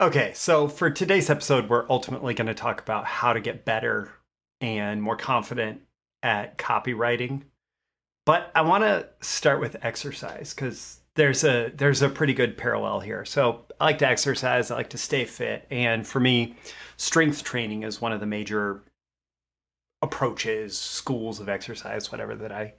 Okay, so for today's episode, we're ultimately going to talk about how to get better and more confident at copywriting. But I want to start with exercise because there's a there's a pretty good parallel here. So I like to exercise, I like to stay fit, and for me, strength training is one of the major approaches, schools of exercise, whatever that I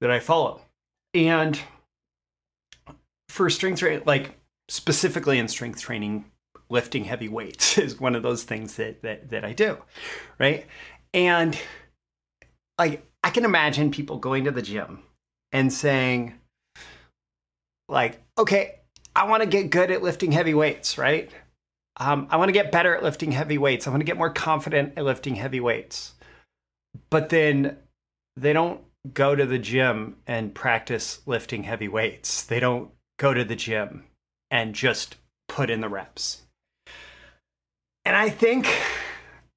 that I follow. And for strength training, like specifically in strength training, lifting heavy weights is one of those things that that, that I do, right? And like I can imagine people going to the gym and saying, like, okay, I want to get good at lifting heavy weights, right? Um, I want to get better at lifting heavy weights. I want to get more confident at lifting heavy weights. But then they don't go to the gym and practice lifting heavy weights. They don't go to the gym and just put in the reps. And I think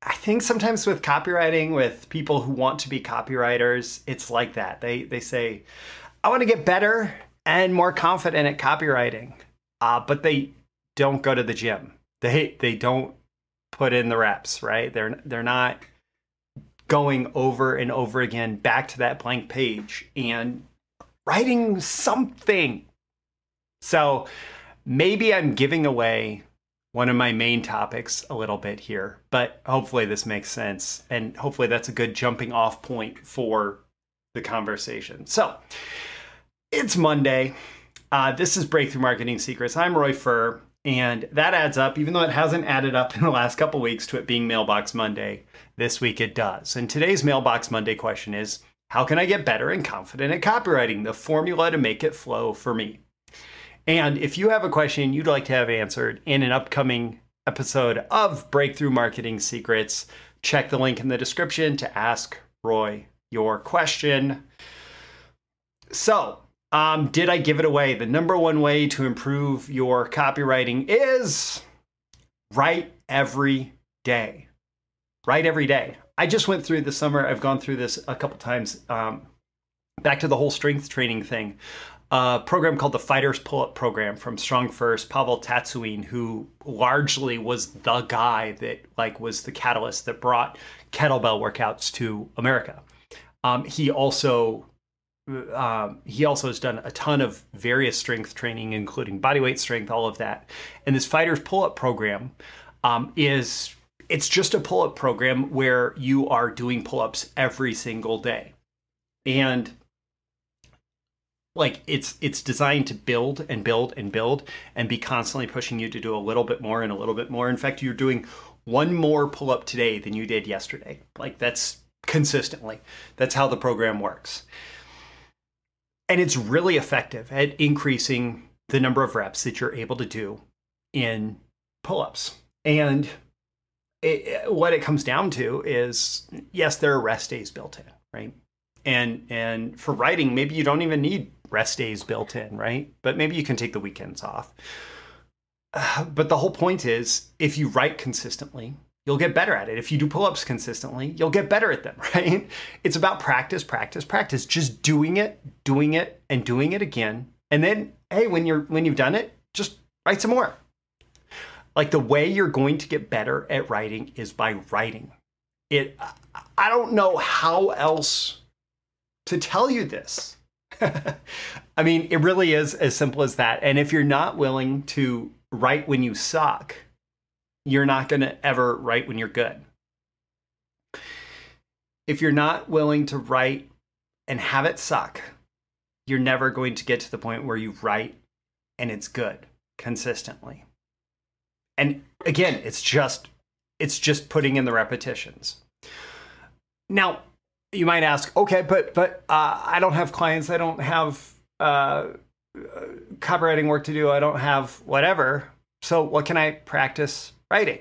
I think sometimes with copywriting with people who want to be copywriters, it's like that. They they say I want to get better and more confident at copywriting. Uh, but they don't go to the gym. They they don't put in the reps, right? They're they're not going over and over again back to that blank page and writing something. So maybe I'm giving away one of my main topics a little bit here, but hopefully this makes sense. And hopefully that's a good jumping off point for the conversation. So it's Monday. Uh, this is Breakthrough Marketing Secrets. I'm Roy Furr, and that adds up, even though it hasn't added up in the last couple weeks to it being Mailbox Monday. This week it does. And today's Mailbox Monday question is How can I get better and confident at copywriting? The formula to make it flow for me. And if you have a question you'd like to have answered in an upcoming episode of Breakthrough Marketing Secrets, check the link in the description to ask Roy your question. So, um, did I give it away? The number one way to improve your copywriting is write every day write every day. I just went through the summer. I've gone through this a couple times. Um, back to the whole strength training thing. A program called the Fighters Pull Up Program from Strong First, Pavel Tsatsouline, who largely was the guy that like was the catalyst that brought kettlebell workouts to America. Um, he also um, he also has done a ton of various strength training, including bodyweight strength, all of that. And this Fighters Pull Up Program um, is it's just a pull up program where you are doing pull ups every single day. And like it's it's designed to build and build and build and be constantly pushing you to do a little bit more and a little bit more. In fact, you're doing one more pull up today than you did yesterday. Like that's consistently. That's how the program works. And it's really effective at increasing the number of reps that you're able to do in pull ups. And it, what it comes down to is yes, there are rest days built in, right? And and for writing, maybe you don't even need rest days built in, right? But maybe you can take the weekends off. Uh, but the whole point is, if you write consistently, you'll get better at it. If you do pull-ups consistently, you'll get better at them, right? It's about practice, practice, practice. Just doing it, doing it, and doing it again. And then, hey, when you're when you've done it, just write some more. Like the way you're going to get better at writing is by writing. It I don't know how else to tell you this. I mean, it really is as simple as that. And if you're not willing to write when you suck, you're not going to ever write when you're good. If you're not willing to write and have it suck, you're never going to get to the point where you write and it's good consistently and again it's just it's just putting in the repetitions now you might ask okay but but uh, i don't have clients i don't have uh, copywriting work to do i don't have whatever so what can i practice writing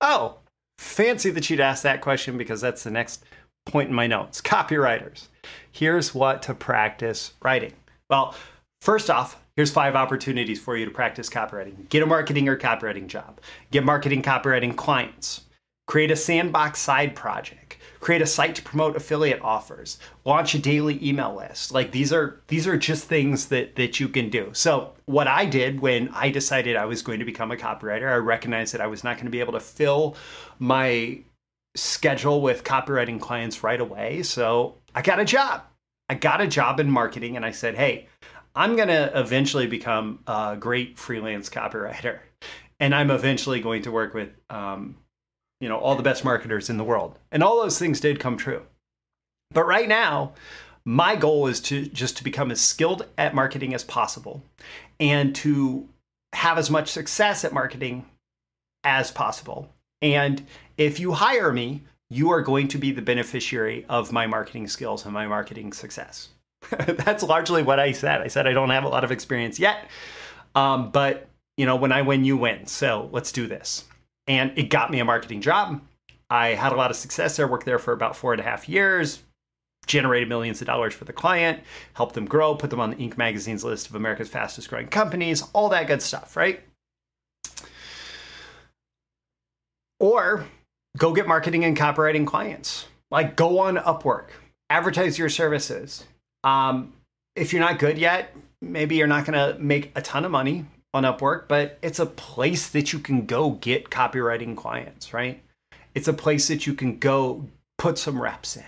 oh fancy that you'd ask that question because that's the next point in my notes copywriters here's what to practice writing well first off Here's five opportunities for you to practice copywriting. Get a marketing or copywriting job. Get marketing copywriting clients. Create a sandbox side project. Create a site to promote affiliate offers, launch a daily email list. Like these are these are just things that that you can do. So what I did when I decided I was going to become a copywriter, I recognized that I was not going to be able to fill my schedule with copywriting clients right away. So I got a job. I got a job in marketing and I said, "Hey, I'm going to eventually become a great freelance copywriter." And I'm eventually going to work with um, you know, all the best marketers in the world. And all those things did come true. But right now, my goal is to just to become as skilled at marketing as possible and to have as much success at marketing as possible. And if you hire me, you are going to be the beneficiary of my marketing skills and my marketing success. That's largely what I said. I said I don't have a lot of experience yet, um, but you know, when I win, you win. So let's do this and it got me a marketing job. I had a lot of success there, worked there for about four and a half years, generated millions of dollars for the client, helped them grow, put them on the Inc. magazine's list of America's fastest growing companies, all that good stuff, right? Or go get marketing and copywriting clients. Like go on Upwork, advertise your services. Um, if you're not good yet, maybe you're not going to make a ton of money on Upwork, but it's a place that you can go get copywriting clients, right? It's a place that you can go put some reps in,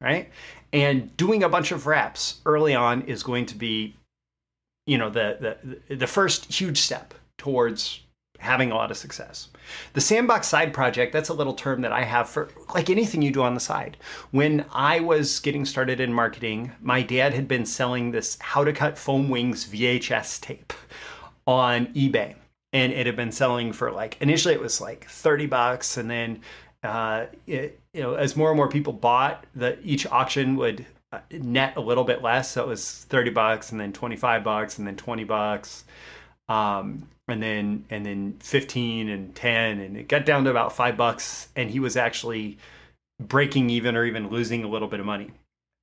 right? And doing a bunch of reps early on is going to be, you know, the the the first huge step towards having a lot of success. The sandbox side project, that's a little term that I have for like anything you do on the side. When I was getting started in marketing, my dad had been selling this how to cut foam wings VHS tape on eBay and it had been selling for like initially it was like 30 bucks and then uh, it, you know as more and more people bought that each auction would uh, net a little bit less so it was 30 bucks and then 25 bucks and then 20 bucks um, and then and then 15 and 10 and it got down to about 5 bucks and he was actually breaking even or even losing a little bit of money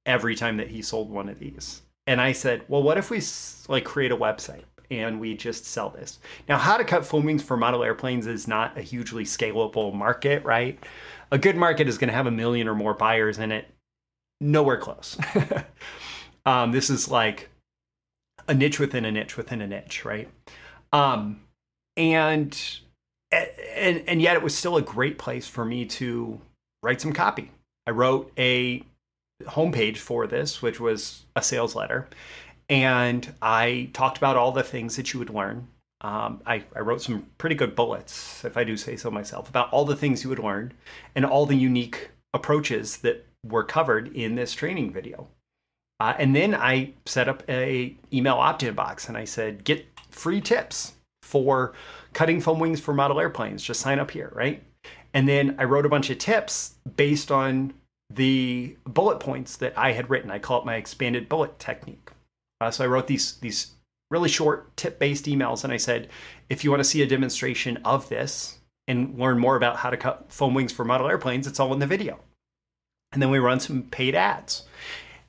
every time that he sold one of these. And i said well what if we like create a website and we just sell this. Now, how to cut foam wings for model airplanes is not a hugely scalable market, right? A good market is going to have a million or more buyers in it. Nowhere close. um, this is like a niche within a niche within a niche, right? Um, and and and yet it was still a great place for me to write some copy. I wrote a homepage for this, which was a sales letter, and I talked about all the things that you would learn. Um, I, I, wrote some pretty good bullets, if I do say so myself, about all the things you would learn and all the unique approaches that were covered in this training video. Uh, and then I set up a email opt-in box and I said, get free tips for cutting foam wings for model airplanes. Just sign up here, right? And then I wrote a bunch of tips based on the bullet points that I had written. I call it my expanded bullet technique. Uh, so I wrote these these really short tip based emails, and I said, if you want to see a demonstration of this and learn more about how to cut foam wings for model airplanes, it's all in the video. And then we run some paid ads,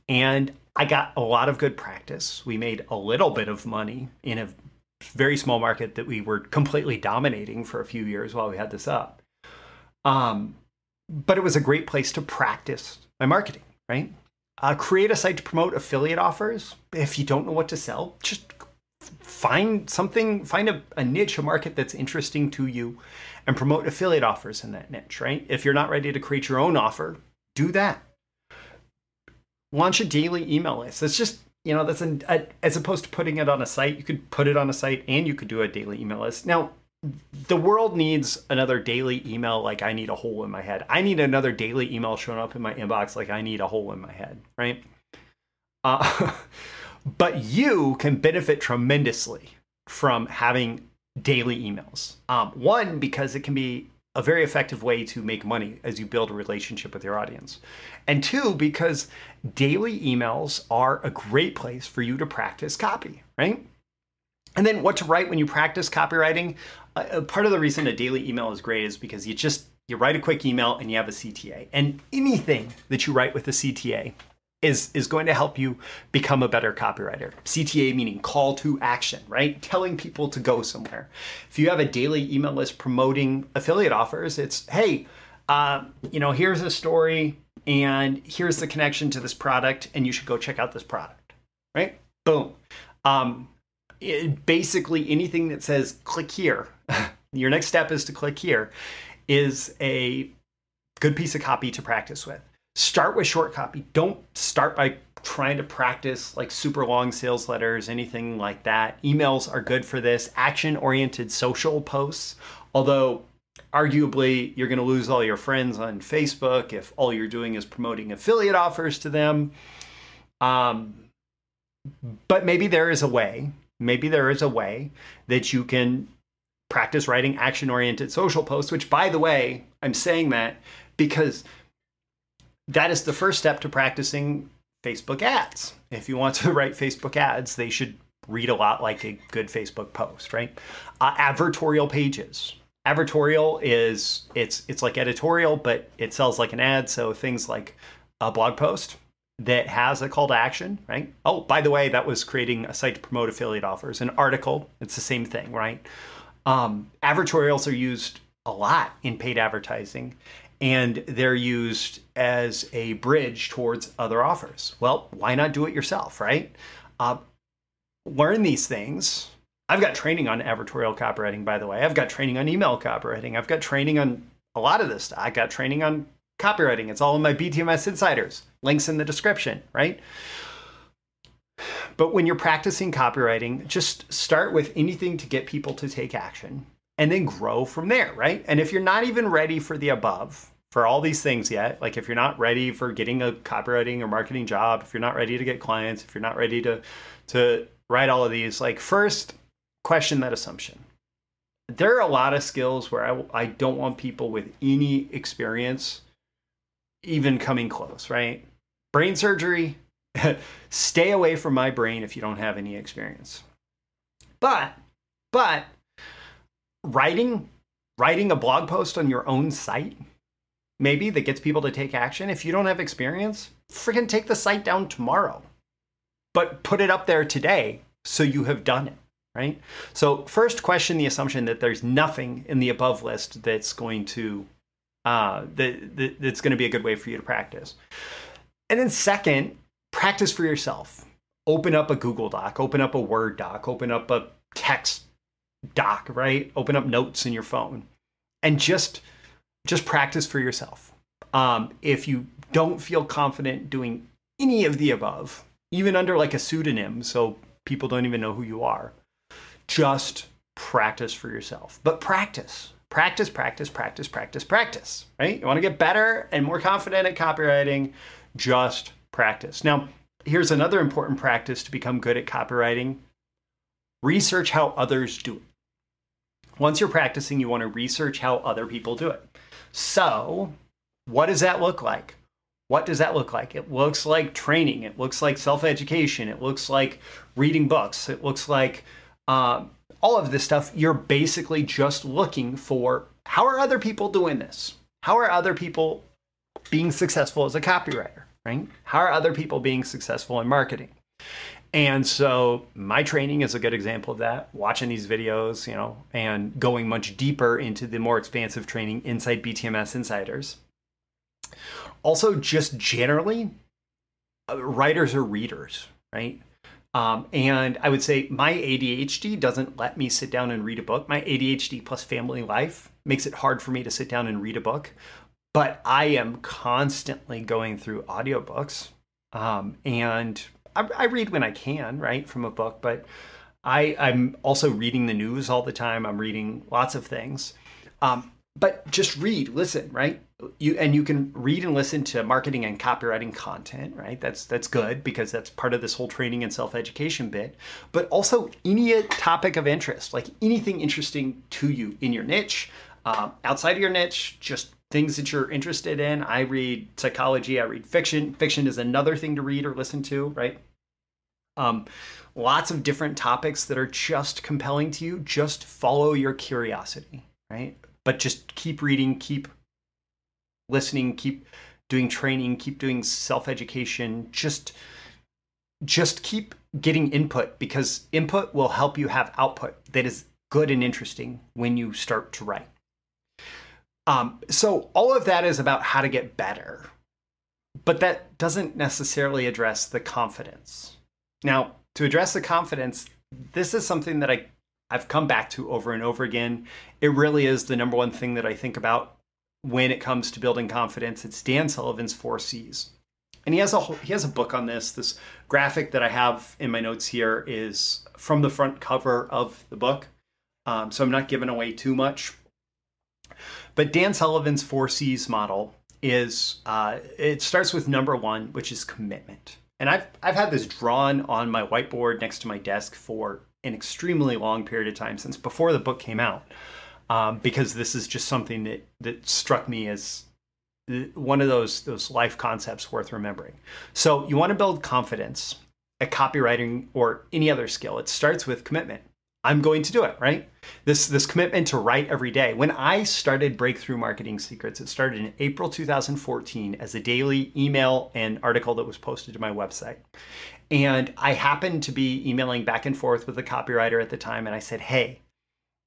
and I got a lot of good practice. We made a little bit of money in a very small market that we were completely dominating for a few years while we had this up. Um, but it was a great place to practice my marketing, right? Uh, create a site to promote affiliate offers. If you don't know what to sell, just find something, find a, a, niche, a market that's interesting to you, and promote affiliate offers in that niche, right? If you're not ready to create your own offer, do that. Launch a daily email list. It's just, you know, that's an, a, as opposed to putting it on a site, you could put it on a site and you could do a daily email list. Now, the world needs another daily email like I need a hole in my head. I need another daily email showing up in my inbox like I need a hole in my head, right? Uh, but you can benefit tremendously from having daily emails. Um, one, because it can be a very effective way to make money as you build a relationship with your audience. And two, because daily emails are a great place for you to practice copy, right? And then what to write when you practice copywriting. Uh, part of the reason a daily email is great is because you just you write a quick email and you have a CTA. And anything that you write with a CTA is is going to help you become a better copywriter. CTA meaning call to action, right? Telling people to go somewhere. If you have a daily email list promoting affiliate offers, it's hey, uh, you know, here's a story and here's the connection to this product, and you should go check out this product. Right? Boom. Um, it, basically, anything that says click here, your next step is to click here, is a good piece of copy to practice with. Start with short copy. Don't start by trying to practice like super long sales letters, anything like that. Emails are good for this. Action oriented social posts, although arguably you're going to lose all your friends on Facebook if all you're doing is promoting affiliate offers to them. Um, but maybe there is a way, maybe there is a way that you can practice writing action oriented social posts, which, by the way, I'm saying that because that is the first step to practicing Facebook ads. If you want to write Facebook ads, they should read a lot like a good Facebook post, right? Uh, advertorial pages. Advertorial is it's it's like editorial, but it sells like an ad. So things like a blog post that has a call to action, right? Oh, by the way, that was creating a site to promote affiliate offers. An article, it's the same thing, right? Um, advertorials are used a lot in paid advertising, and they're used as a bridge towards other offers. Well, why not do it yourself, right? Uh, learn these things. I've got training on advertorial copywriting, by the way. I've got training on email copywriting. I've got training on a lot of this stuff. I got training on copywriting. It's all in my BTMS Insiders. Links in the description, right? But when you're practicing copywriting, just start with anything to get people to take action and then grow from there, right? And if you're not even ready for the above, for all these things yet, like if you're not ready for getting a copywriting or marketing job, if you're not ready to get clients, if you're not ready to to write all of these, like first question that assumption. There are a lot of skills where I, I don't want people with any experience even coming close, right? Brain surgery, stay away from my brain if you don't have any experience. But, but writing, writing a blog post on your own site, maybe that gets people to take action. If you don't have experience, freaking take the site down tomorrow, but put it up there today so you have done it right? So first question the assumption that there's nothing in the above list that's going to uh, that, that that's going to be a good way for you to practice. And then second, practice for yourself. Open up a Google Doc, open up a Word doc, open up a text doc, right? Open up notes in your phone and just just practice for yourself. Um, if you don't feel confident doing any of the above, even under like a pseudonym, so people don't even know who you are, just practice for yourself. But practice, practice, practice, practice, practice, practice, right? You want to get better and more confident at copywriting, just practice. Now, here's another important practice to become good at copywriting research how others do it. Once you're practicing, you want to research how other people do it. So, what does that look like? What does that look like? It looks like training. It looks like self education. It looks like reading books. It looks like um, all of this stuff, you're basically just looking for how are other people doing this? How are other people being successful as a copywriter, right? How are other people being successful in marketing? And so my training is a good example of that, watching these videos, you know, and going much deeper into the more expansive training inside BTMS Insiders. Also, just generally, uh, writers are readers, right? Um, and I would say my ADHD doesn't let me sit down and read a book. My ADHD plus family life makes it hard for me to sit down and read a book. But I am constantly going through audiobooks. Um, and I, I, read when I can, right, from a book. But I, I'm also reading the news all the time. I'm reading lots of things. Um, but just read, listen, right? You and you can read and listen to marketing and copywriting content, right? That's that's good because that's part of this whole training and self-education bit. But also any topic of interest, like anything interesting to you in your niche, um, outside of your niche, just things that you're interested in. I read psychology, I read fiction. Fiction is another thing to read or listen to, right? Um, lots of different topics that are just compelling to you. Just follow your curiosity, right? But just keep reading, keep listening, keep doing training, keep doing self-education, just just keep getting input because input will help you have output that is good and interesting when you start to write. Um, so all of that is about how to get better. but that doesn't necessarily address the confidence. Now, to address the confidence, this is something that I I've come back to over and over again. It really is the number one thing that I think about when it comes to building confidence. It's Dan Sullivan's 4 Cs. And he has a he has a book on this. This graphic that I have in my notes here is from the front cover of the book. Um, so I'm not giving away too much. But Dan Sullivan's 4 Cs model is uh, it starts with number one, which is commitment. And I've I've had this drawn on my whiteboard next to my desk for an extremely long period of time since before the book came out, um, because this is just something that that struck me as one of those those life concepts worth remembering. So you want to build confidence at copywriting or any other skill. It starts with commitment. I'm going to do it, right? This this commitment to write every day. When I started Breakthrough Marketing Secrets, it started in April 2014 as a daily email and article that was posted to my website. And I happened to be emailing back and forth with the copywriter at the time and I said, "Hey,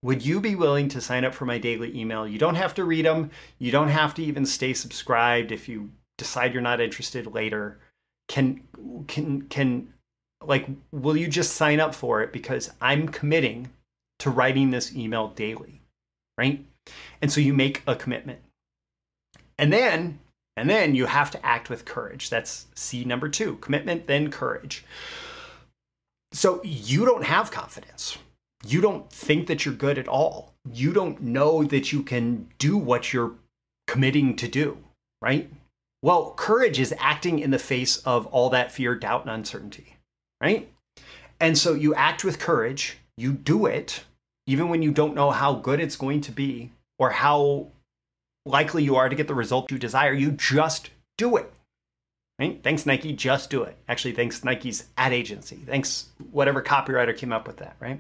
would you be willing to sign up for my daily email? You don't have to read them. You don't have to even stay subscribed if you decide you're not interested later. Can can can like will you just sign up for it because i'm committing to writing this email daily right and so you make a commitment and then and then you have to act with courage. That's c number two commitment then courage. So you don't have confidence. You don't think that you're good at all. You don't know that you can do what you're committing to do right? Well courage is acting in the face of all that fear doubt and uncertainty right? And so you act with courage, you do it, even when you don't know how good it's going to be or how likely you are to get the result you desire. You just do it. Right? Thanks, Nike. Just do it. Actually, thanks, Nike's ad agency. Thanks, whatever copywriter came up with that, right?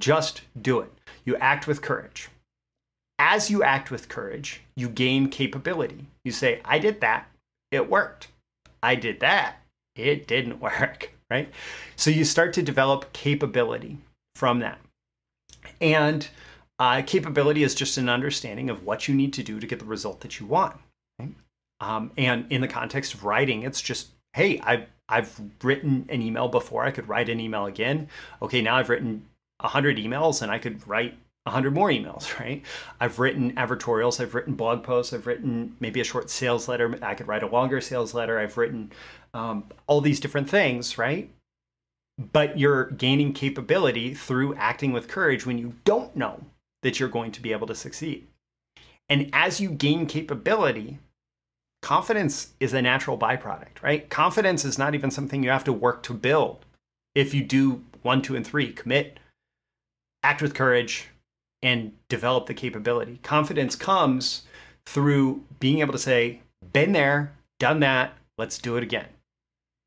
Just do it. You act with courage. As you act with courage, you gain capability. You say, I did that. It worked. I did that. It didn't work right? So you start to develop capability from that. And uh, capability is just an understanding of what you need to do to get the result that you want. Right? Um, and in the context of writing, it's just, hey, I've, I've written an email before. I could write an email again. Okay, now I've written 100 emails and I could write 100 more emails, right? I've written advertorials, I've written blog posts, I've written maybe a short sales letter. I could write a longer sales letter. I've written um, all these different things, right? But you're gaining capability through acting with courage when you don't know that you're going to be able to succeed. And as you gain capability, confidence is a natural byproduct, right? Confidence is not even something you have to work to build. If you do one, two, and three, commit, act with courage, and develop the capability. Confidence comes through being able to say, been there, done that, let's do it again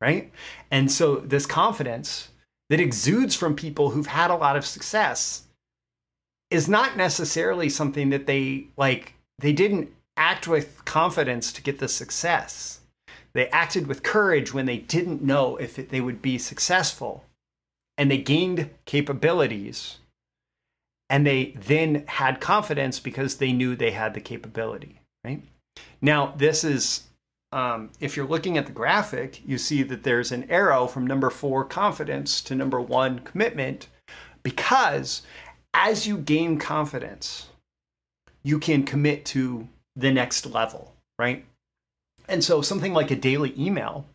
right? And so this confidence that exudes from people who've had a lot of success is not necessarily something that they like they didn't act with confidence to get the success. They acted with courage when they didn't know if they would be successful. And they gained capabilities. And they then had confidence because they knew they had the capability, right? Now, this is um, if you're looking at the graphic, you see that there's an arrow from number four, confidence, to number one, commitment, because as you gain confidence, you can commit to the next level, right? And so something like a daily email,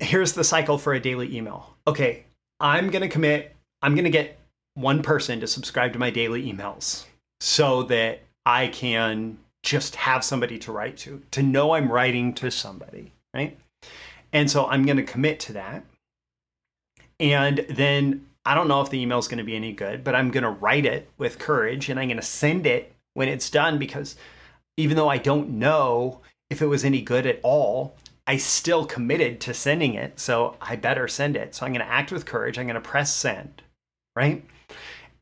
here's the cycle for a daily email. Okay, I'm going to commit, I'm going to get one person to subscribe to my daily emails so that I can just have somebody to write to, to know I'm writing to somebody, right? And so I'm going to commit to that. And then I don't know if the email is going to be any good, but I'm going to write it with courage and I'm going to send it when it's done because even though I don't know if it was any good at all, I still committed to sending it. So I better send it. So I'm going to act with courage. I'm going to press send, right?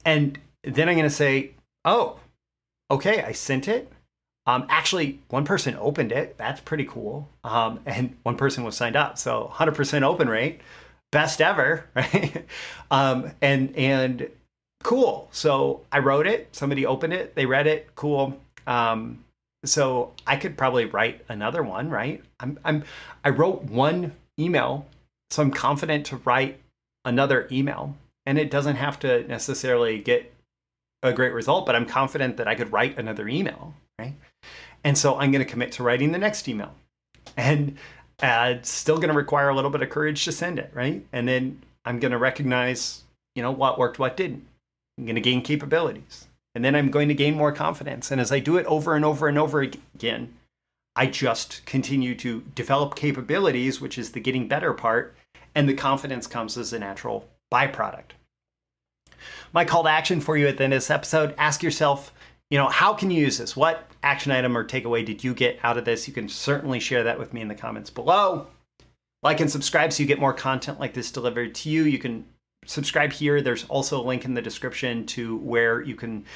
And then I'm going to say, oh, okay, I sent it. Um, actually, one person opened it. That's pretty cool. Um, and one person was signed up. So 100% open rate, best ever, right? um, and and cool. So I wrote it. Somebody opened it. They read it. Cool. Um, So I could probably write another one, right? I'm, I'm, I wrote one email, so I'm confident to write another email. And it doesn't have to necessarily get a great result, but I'm confident that I could write another email, right? And so I'm going to commit to writing the next email. And uh, it's still going to require a little bit of courage to send it, right? And then I'm going to recognize, you know, what worked, what didn't. I'm going to gain capabilities. And then I'm going to gain more confidence. And as I do it over and over and over again, I just continue to develop capabilities, which is the getting better part. And the confidence comes as a natural byproduct. My call to action for you at the end of this episode ask yourself, you know, how can you use this? What action item or takeaway did you get out of this? You can certainly share that with me in the comments below. Like and subscribe so you get more content like this delivered to you. You can subscribe here. There's also a link in the description to where you can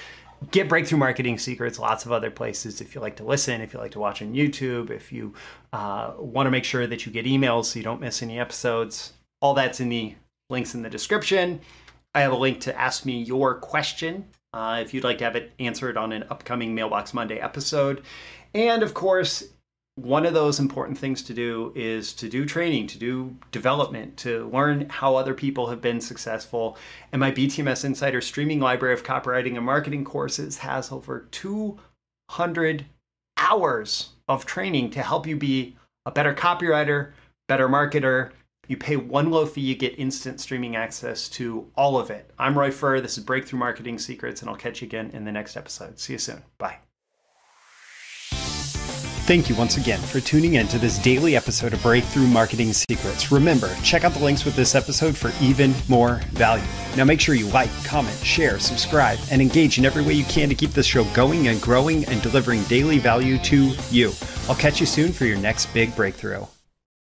get breakthrough marketing secrets lots of other places if you like to listen if you like to watch on youtube if you uh, want to make sure that you get emails so you don't miss any episodes all that's in the links in the description i have a link to ask me your question uh, if you'd like to have it answered on an upcoming mailbox monday episode and of course one of those important things to do is to do training, to do development, to learn how other people have been successful. And my BTMS Insider streaming library of copywriting and marketing courses has over 200 hours of training to help you be a better copywriter, better marketer. You pay one low fee, you get instant streaming access to all of it. I'm Roy Furr. This is Breakthrough Marketing Secrets, and I'll catch you again in the next episode. See you soon. Bye. Thank you once again for tuning in to this daily episode of Breakthrough Marketing Secrets. Remember, check out the links with this episode for even more value. Now make sure you like, comment, share, subscribe, and engage in every way you can to keep this show going and growing and delivering daily value to you. I'll catch you soon for your next big breakthrough.